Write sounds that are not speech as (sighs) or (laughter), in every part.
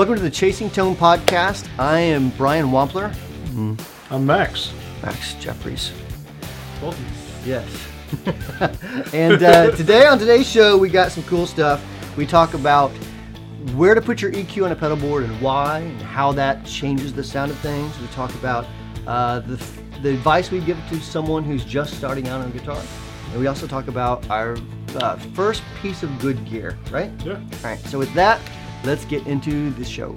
Welcome to the Chasing Tone podcast. I am Brian Wampler. I'm Max. Max Jeffries. Both of you. Yes. (laughs) and uh, today on today's show, we got some cool stuff. We talk about where to put your EQ on a pedal board and why, and how that changes the sound of things. We talk about uh, the, the advice we give to someone who's just starting out on guitar. And we also talk about our uh, first piece of good gear, right? Yeah. All right, so with that, let's get into the show.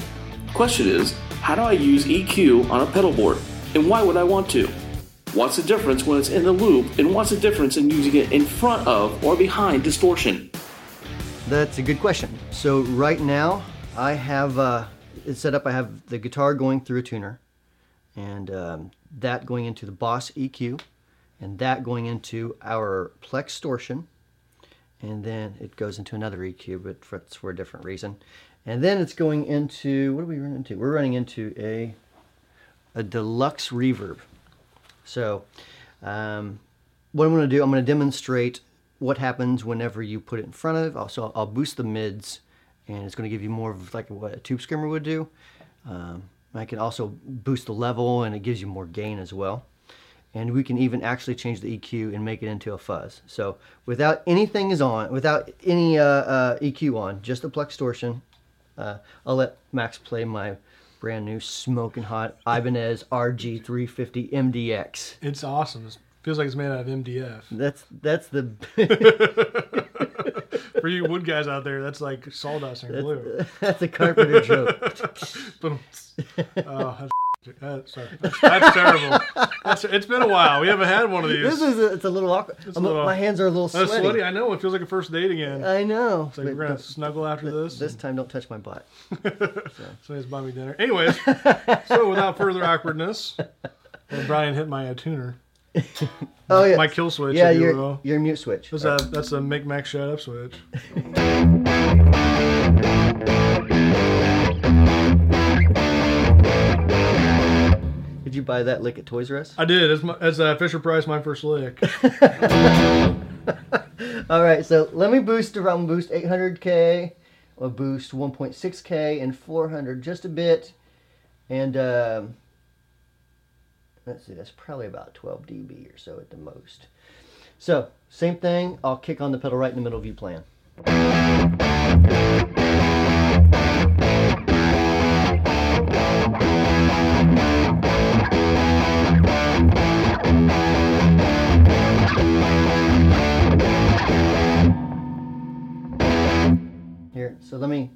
Question is, how do I use EQ on a pedal board? And why would I want to? What's the difference when it's in the loop? And what's the difference in using it in front of or behind distortion? That's a good question. So right now, I have uh, it set up. I have the guitar going through a tuner, and um, that going into the Boss EQ, and that going into our Plextortion, and then it goes into another EQ, but for, for a different reason. And then it's going into what are we running into? We're running into a a deluxe reverb. So, um, what I'm to do, I'm going to demonstrate what happens whenever you put it in front of. Also, I'll boost the mids, and it's going to give you more of like what a tube screamer would do. Um, I can also boost the level, and it gives you more gain as well. And we can even actually change the EQ and make it into a fuzz. So without anything is on, without any uh, uh, EQ on, just Plextortion, uh, I'll let Max play my brand new smoking hot Ibanez RG350 MDX. It's awesome. It feels like it's made out of MDF. That's that's the (laughs) (laughs) For you wood guys out there, that's like sawdust and glue. (laughs) that's a carpenter joke. Oh, that's, that's, sorry. That's, that's terrible. That's, it's been a while. We haven't had one of these. This is a, it's a little awkward. a little- my hands are a little sweaty. sweaty. I know. It feels like a first date again. I know. So like we're gonna snuggle after this. this time, don't touch my butt. (laughs) So. Somebody's buying me dinner. Anyways, so without further awkwardness, (laughs) Brian hit my uh, tuner, Oh yeah, my kill switch. yeah, if you your your mute switch. That's a that's a make Max shut up switch. (laughs) Did you buy that lick at Toys R Us? I did. As my, as uh, Fisher Price, my first lick. (laughs) All right, so let me boost around boost 800k, or boost 1.6k and 400 just a bit, and um, let's see, that's probably about 12 dB or so at the most. So same thing. I'll kick on the pedal right in the middle of you playing. So let me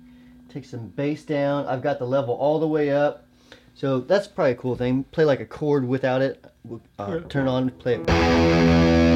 take some bass down. I've got the level all the way up. So that's probably a cool thing. Play like a chord without it. Uh, turn on, play it.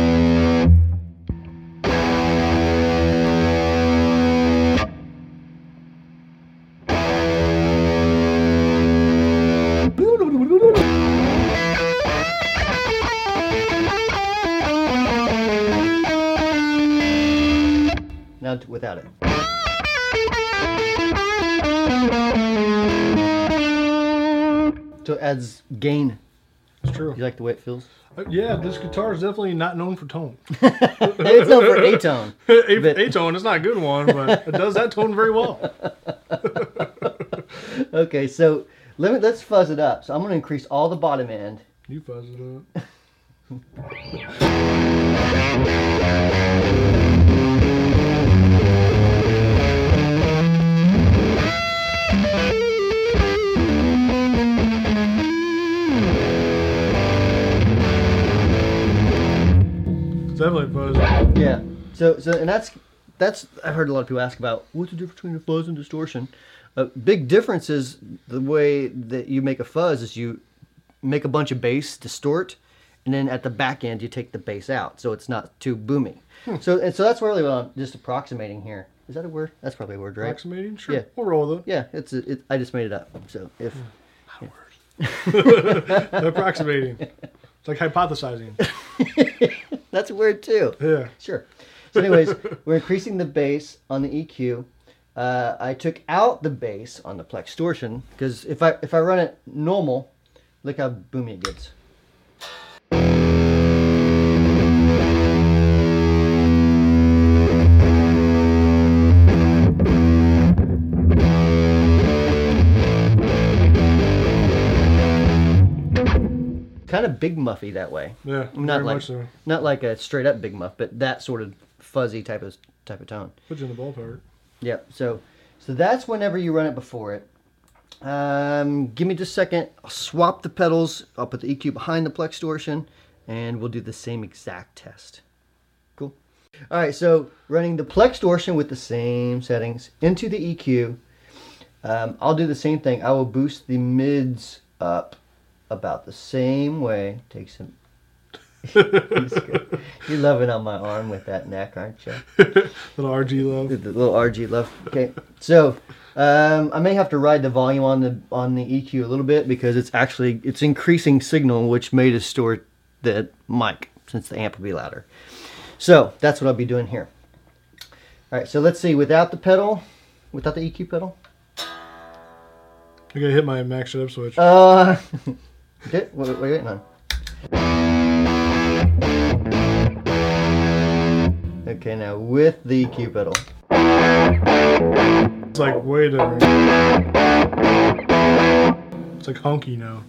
Gain. It's true. You like the way it feels? Uh, yeah, this guitar is definitely not known for tone. (laughs) it's known for (laughs) A tone. But- A tone is not a good one, but (laughs) it does that tone very well. Okay, so let me let's fuzz it up. So I'm going to increase all the bottom end. You fuzz it up. Definitely fuzz. Yeah. So so and that's that's I've heard a lot of people ask about what's the difference between a fuzz and distortion. A big difference is the way that you make a fuzz is you make a bunch of bass distort, and then at the back end you take the bass out, so it's not too boomy. Hmm. So and so that's really what I'm just approximating here. Is that a word? That's probably a word, right? Approximating? Sure. Yeah. We'll roll with it. Yeah, it's a, it, I just made it up. So if hmm. word, (laughs) Approximating. It's like hypothesizing. (laughs) that's a word too. Yeah. Sure. So, anyways, (laughs) we're increasing the bass on the EQ. Uh, I took out the bass on the Plextortion because if I if I run it normal, look how boomy it gets. Kind of big muffy that way. Yeah, Not like so. not like a straight up big muff, but that sort of fuzzy type of type of tone. Put you in the ballpark. Yep. So so that's whenever you run it before it. Um, give me just a second. I'll swap the pedals. I'll put the EQ behind the Plextortion, and we'll do the same exact test. Cool. All right. So running the Plextortion with the same settings into the EQ. Um, I'll do the same thing. I will boost the mids up about the same way. Take some. (laughs) (laughs) You're loving on my arm with that neck, aren't you? (laughs) Little RG love. the the little RG love. Okay, so um, I may have to ride the volume on the on the EQ a little bit because it's actually it's increasing signal, which may distort the mic since the amp will be louder. So that's what I'll be doing here. All right, so let's see. Without the pedal, without the EQ pedal, I gotta hit my max shut up switch. uh, okay, are you waiting on? Okay, now with the EQ pedal. It's like way different. It's like honky now.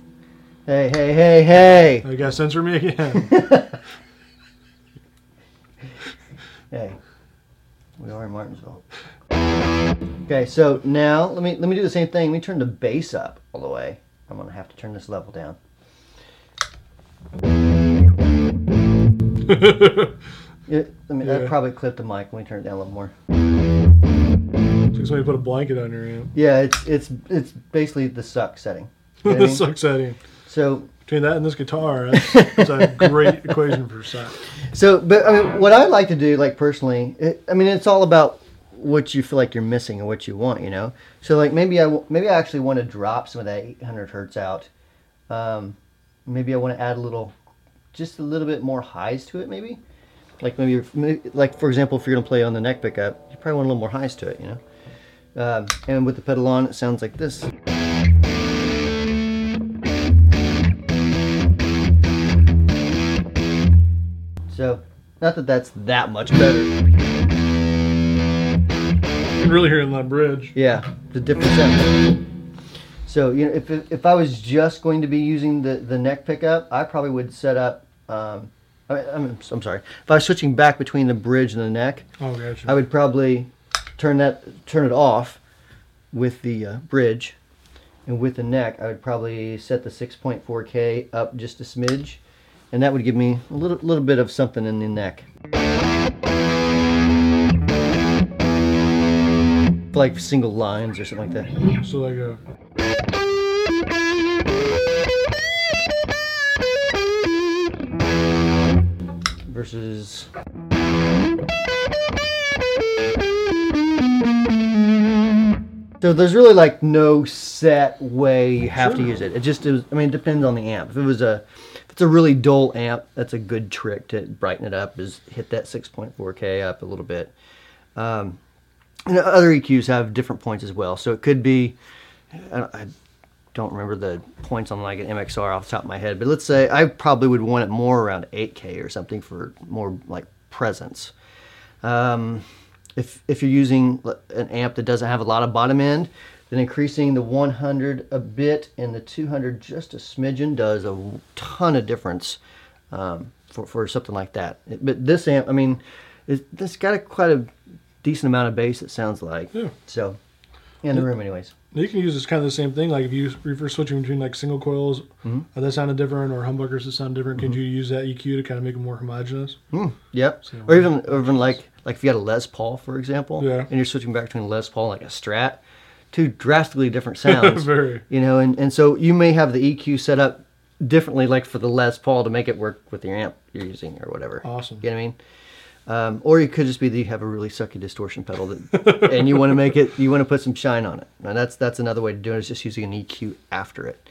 Hey, hey, hey, hey! You got censor me again. (laughs) (laughs) Hey, we are in Martinsville. Okay, so now let me let me do the same thing. Let me turn the bass up all the way. I'm gonna have to turn this level down. (laughs) It, I mean, that Yeah. probably clipped the mic. Let me turn it down a little more. it's like somebody put a blanket on your amp. Yeah, it's it's it's basically the suck setting. You know (laughs) what I the mean? suck setting. So Between that and this guitar, that's, that's a great (laughs) equation for suck. So, but I mean, what I like to do, like personally, it, I mean, it's all about what you feel like you're missing and what you want, you know. So, like maybe I maybe I actually want to drop some of that 800 hertz out. Um, maybe I want to add a little, just a little bit more highs to it, maybe. Like maybe, maybe like for example, if you're gonna play on the neck pickup, you probably want a little more highs to it, you know. Um, and with the pedal on, it sounds like this. So, not that that's that much better. Can really hearing that bridge. Yeah, the different sound. So you know, if if I was just going to be using the the neck pickup, I probably would set up. Um, I, I'm I'm sorry. If I was switching back between the bridge and the neck, Oh, gotcha. I would probably turn that turn it off with the uh, bridge, and with the neck, I would probably set the 6.4K up just a smidge, and that would give me a little little bit of something in the neck. Like single lines or something like that. So like a versus so there's really like no set way you have to use it. It just is i mean it depends on the amp. If it was a if it's a really dull amp that's a good trick to brighten it up is hit that 6.4k up a little bit. Um, and other eqs have different points as well so it could be I, don't remember the points on like an MXR off the top of my head, but let's say I probably would want it more around 8K or something for more like presence. Um, if if you're using an amp that doesn't have a lot of bottom end, then increasing the 100 a bit and the 200 just a smidgen does a ton of difference um, for for something like that. But this amp, I mean, it, it's got a, quite a decent amount of bass. It sounds like Yeah. so in the room, anyways. you can use this kind of the same thing. Like if you you're switching between like single coils Mm-hmm. uh, that sounded different or humbuckers that sound different, could you use that EQ to kind of make it more homogeneous? Yep. So- or even or even like like if you got a Les Paul, for example, Yeah. and you're switching back between a Les Paul and like a Strat, two drastically different (laughs) sounds. Very. You know, and, and so you may have the EQ set up differently, like for the Les Paul to make it work with your amp you're using or whatever. Awesome. You know what I mean? Um, or it could just be that you have a really sucky distortion pedal that, (laughs) and you want to make it, you want to put some shine on it. And that's that's another way to do it is just using an EQ after it.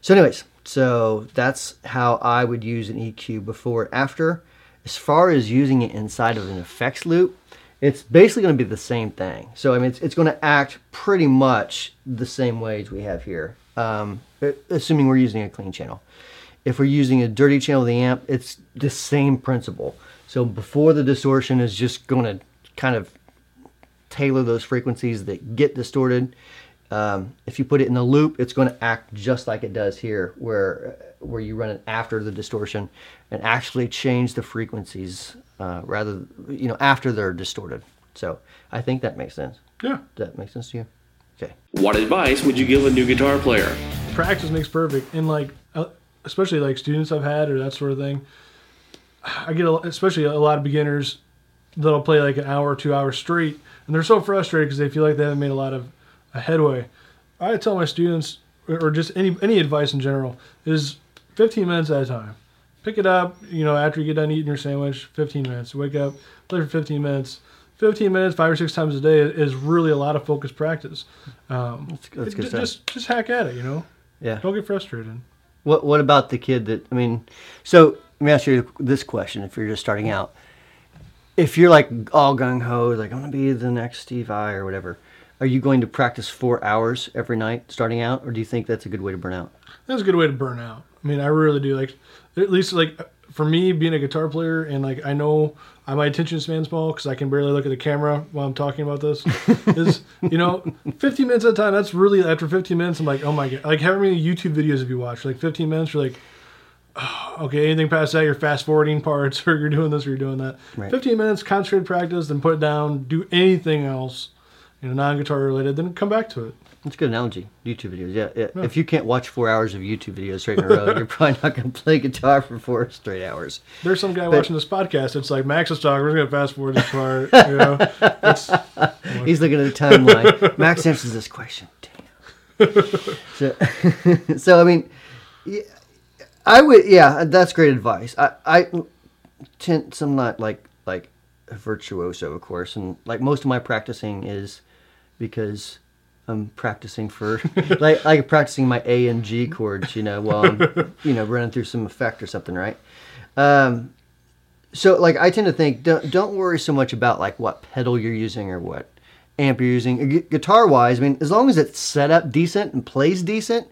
So, anyways, so that's how I would use an EQ before after. As far as using it inside of an effects loop, it's basically going to be the same thing. So, I mean, it's, it's going to act pretty much the same way as we have here, um, assuming we're using a clean channel. If we're using a dirty channel of the amp, it's the same principle. So, before the distortion is just going to kind of tailor those frequencies that get distorted. Um, if you put it in the loop, it's going to act just like it does here, where where you run it after the distortion and actually change the frequencies uh, rather, you know, after they're distorted. So I think that makes sense. Yeah. Does that make sense to you? Okay. What advice would you give a new guitar player? practice makes perfect and like uh, especially like students i've had or that sort of thing i get a, especially a lot of beginners that'll play like an hour or two hours straight and they're so frustrated because they feel like they haven't made a lot of a headway i tell my students or just any any advice in general is 15 minutes at a time pick it up you know after you get done eating your sandwich 15 minutes wake up play for 15 minutes 15 minutes five or six times a day is really a lot of focused practice um, That's, that's good stuff. just just hack at it you know Yeah. don't get frustrated. What What about the kid that I mean? So me ask you this question: If you're just starting out, if you're like all gung ho, like I'm gonna be the next Steve Vai or whatever, are you going to practice four hours every night starting out, or do you think that's a good way to burn out? That's a good way to burn out. I mean, I really do. Like, at least like for me, being a guitar player, and like I know I my attention span's small because I can barely look at the camera while I'm talking about this. (laughs) is you know, 15 minutes at a time. That's really after 15 minutes. I'm like, oh my god. Like, how many YouTube videos have you watched? Like 15 minutes. You're like. "Oh, (sighs) Okay, anything past that, you're fast forwarding parts, (laughs) or you're doing this, or you're doing that. Right. 15 minutes, concentrated practice, then put it down, do anything else, you know, non-guitar related, then come back to it. That's a good analogy. YouTube videos, yeah, yeah. If you can't watch four hours of YouTube videos straight in a row, you're (laughs) probably not going to play guitar for four straight hours. There's some guy But- watching this podcast. It's like Max is talking. We're gonna fast forward this (laughs) part. You know, it's, He's looking at the timeline. Max answers this question. Damn. So, so I mean, yeah, I would. Yeah, that's great advice. I, I tend. I'm not like like virtuoso, of course, and like most of my practicing is because I'm practicing for (laughs) like like practicing my A and G chords. You know, while I'm you know running through some effect or something, right? Um, so like I tend to think don't don't worry so much about like what pedal you're using or what amp you're using. Guitar wise, I mean, as long as it's set up decent and plays decent,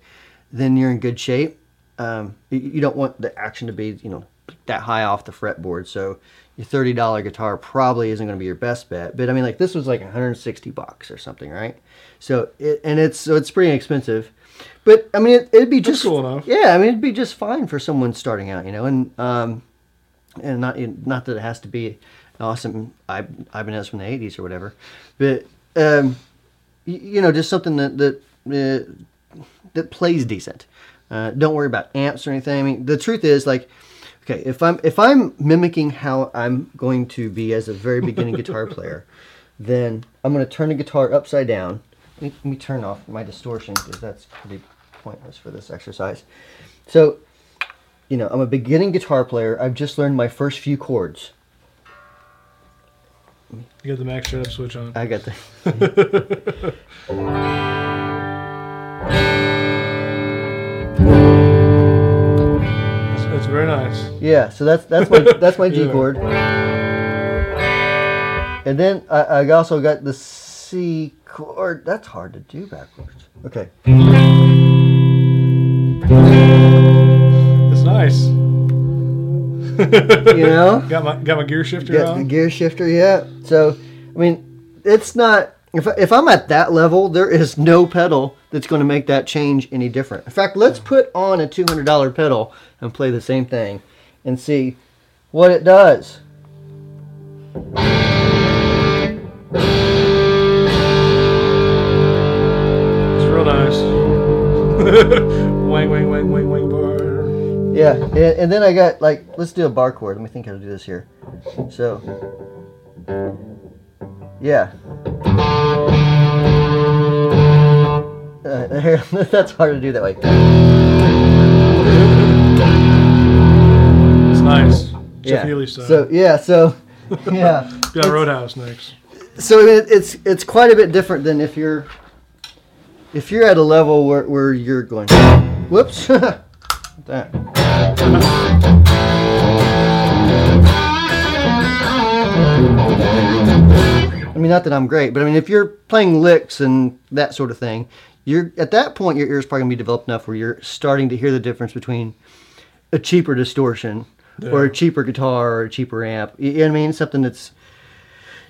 then you're in good shape. Um, you, you don't want the action to be you know that high off the fretboard. So your thirty dollar guitar probably isn't going to be your best bet. But I mean, like this was like 160 bucks or something, right? So it, and it's so it's pretty expensive. But I mean, it, it'd be just cool enough. Yeah, I mean, it'd be just fine for someone starting out, you know, and um, and not not that it has to be awesome I- Ibanez from the '80s or whatever, but um, y- you know, just something that that uh, that plays decent. Uh, don't worry about amps or anything. I mean, the truth is, like, okay, if I'm if I'm mimicking how I'm going to be as a very beginning guitar (laughs) player, then I'm going to turn the guitar upside down. Let me, let me turn off my distortion because that's pretty pointless for this exercise. So you know, I'm a beginning guitar player. I've just learned my first few chords. you got the Max shut up switch on. I got the. (laughs) (laughs) Yeah, so that's that's my (laughs) that's my G Yeah. chord. And then I, I also got the C chord. That's hard to do backwards. Okay. It's nice. You know? (laughs) Got my got my gear shifter Got the gear shifter, yeah. So, I mean, it's not. If, if I'm at that level, there is no pedal that's going to make that change any different. In fact, let's put on a $200 pedal and play the same thing and see what it does. It's real nice. (laughs) wang wang wang wang wang bar. Yeah, and, and then I got like, let's do a bar chord. Let me think how to do this here. So, yeah. Uh, (laughs) that's hard to do that way. It's nice. Jeff Yeah. Healy style. So yeah, so (laughs) yeah. got Roadhouse next. so it, it's it's quite a bit different than if you're if you're at a level where, where you're going whoops (laughs) that I mean not that I'm great but I mean if you're playing licks and that sort of thing you're at that point your ears probably gonna be developed enough where you're starting to hear the difference between a cheaper distortion or a cheaper guitar or a cheaper amp you know what I mean something that's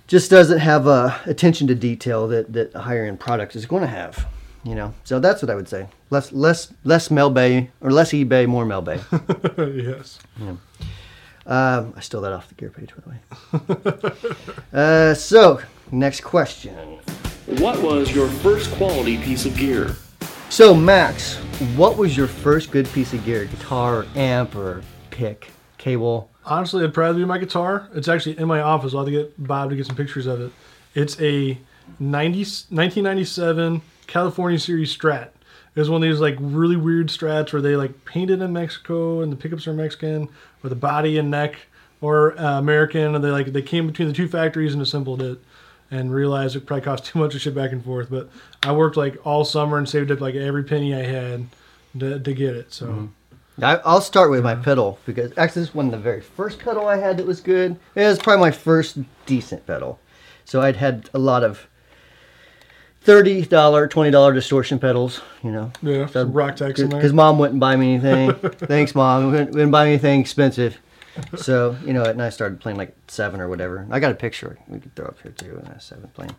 just doesn't have uh, attention to detail that, that a higher end product is going to have. you know, so that's what I would say. Less less less Mel Bay or less eBay, more Mel Bay. (laughs) yes. um, I stole that off the gear page, by the way. (laughs) uh, so next question. What was your first quality piece of gear? So Max, what was your first good piece of gear? Guitar, amp, or pick, cable? Honestly, it'd probably be my guitar. It's actually in my office. I'll have to get Bob to get some pictures of it. It's a 90, 1997 California Series Strat. It was one of these like really weird strats where they like painted in Mexico and the pickups are Mexican, or the body and neck or uh, American, and they like they came between the two factories and assembled it, and realized it probably cost too much to ship back and forth. But I worked like all summer and saved up like every penny I had to, to get it. So. Mm-hmm. I, I'll start with my pedal because actually this is one of the very first pedal I had that was good. It was probably my first decent pedal. So I'd had a lot of thirty dollar, twenty dollar distortion pedals, you know. Yeah, So- Rocktek in there. Because mom wouldn't buy me anything. (laughs) Thanks, mom. Wouldn't, wouldn't buy me anything expensive. (laughs) So you know, and I started playing like seven or whatever. I got a picture we could throw up here too. When I seven playing.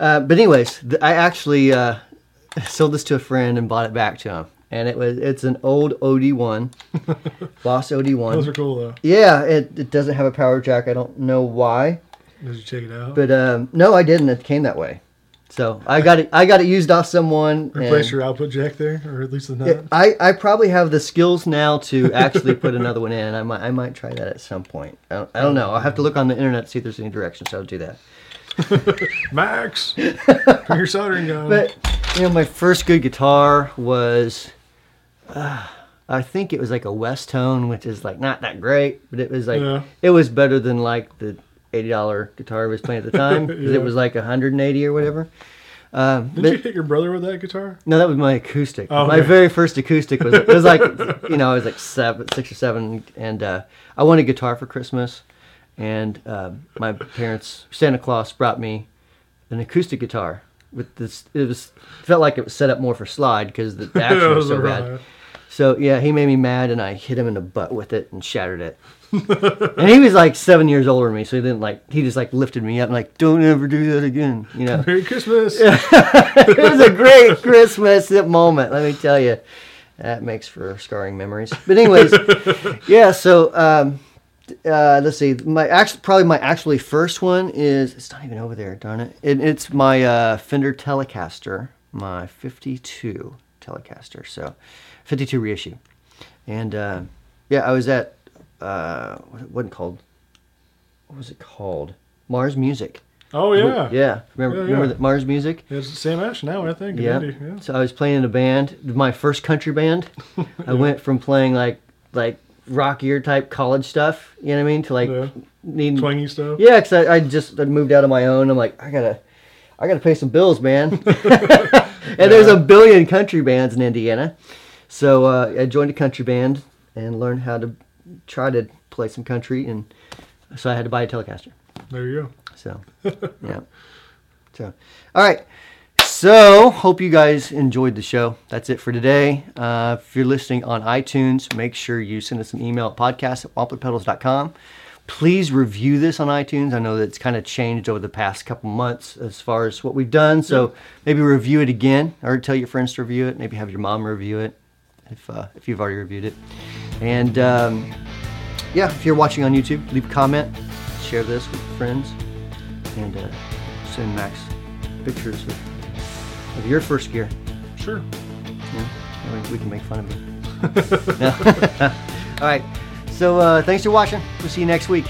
Uh, but anyways, th- I actually uh, (laughs) sold this to a friend and bought it back to him, and it was it's an old OD one, (laughs) Boss OD one. Those are cool though. Yeah, it, it doesn't have a power jack. I don't know why, Did you check it out? but um, no, I didn't. It came that way. So I got it. I got it used off someone. Replace and- your output jack there, or at least the nut. I, I probably have the skills now to actually put another one in. I might I might try that at some point. I don't, I don't know. I'll have to look on the internet to see if there's any directions how to do that. (laughs) Max, bring your soldering gun. But you know, my first good guitar was, uh, I think it was like a Westone, which is like not that great, but it was like Yeah. it was better than like the eighty dollar guitar I was playing at the (laughs) time Yeah. it was like hundred and eighty or whatever. Um, Didn't but- you hit your brother with that guitar? No, that was my acoustic. Oh, My okay. very first acoustic was it was like (laughs) you know I was like seven, six or seven, and uh, I wanted a guitar for Christmas, and uh, my parents Santa Claus brought me an acoustic guitar with this. It was felt like it was set up more for slide because the the (laughs) action was so bad. So yeah, he made me mad, and I hit him in the butt with it and shattered it. (laughs) and he was like seven years older than me, so he didn't like. He just like lifted me up and like, "Don't ever do that again," you know Merry Christmas. (laughs) it was a great Christmas moment, let me tell you. That makes for scarring memories. But anyways, (laughs) yeah. So um, uh, let's see. My actually probably my actually first one is it's not even over there. Darn it! it it's my uh, Fender Telecaster, my '52 Telecaster. So '52 reissue, and uh, yeah, I was at uh, what it wasn't called. What was it called? Mars Music. Oh yeah. Yeah. Remember, Yeah, remember yeah. the Mars Music? It's the Sam Ash now, I think. Yeah. Yeah. So I was playing in a band, my first country band. (laughs) I went from playing like like rockier type college stuff, you know what I mean, to like Yeah. needing Twangy stuff. Yeah, because I, I just I'd moved out on my own. I'm like, I gotta I gotta pay some bills, man. (laughs) (laughs) and there's a billion country bands in Indiana. So uh, I joined a country band and learned how to try to play some country, and so I had to buy a Telecaster. There you go. So, (laughs) yeah. So, all right. So, hope you guys enjoyed the show. That's it for today. Uh, if you're listening on iTunes, make sure you send us an email at podcast at wamplerpedals.com. Please review this on iTunes. I know that it's kind of changed over the past couple months as far as what we've done. So, maybe review it again or tell your friends to review it. Maybe have your mom review it if, uh, if you've already reviewed it. And, um, yeah, if you're watching on YouTube, leave a comment, share this with friends, and uh, send Max pictures of, of your first gear. Sure. Yeah, that way we can make fun of you. (laughs) (laughs) All right. So uh, thanks for watching. We'll see you next week.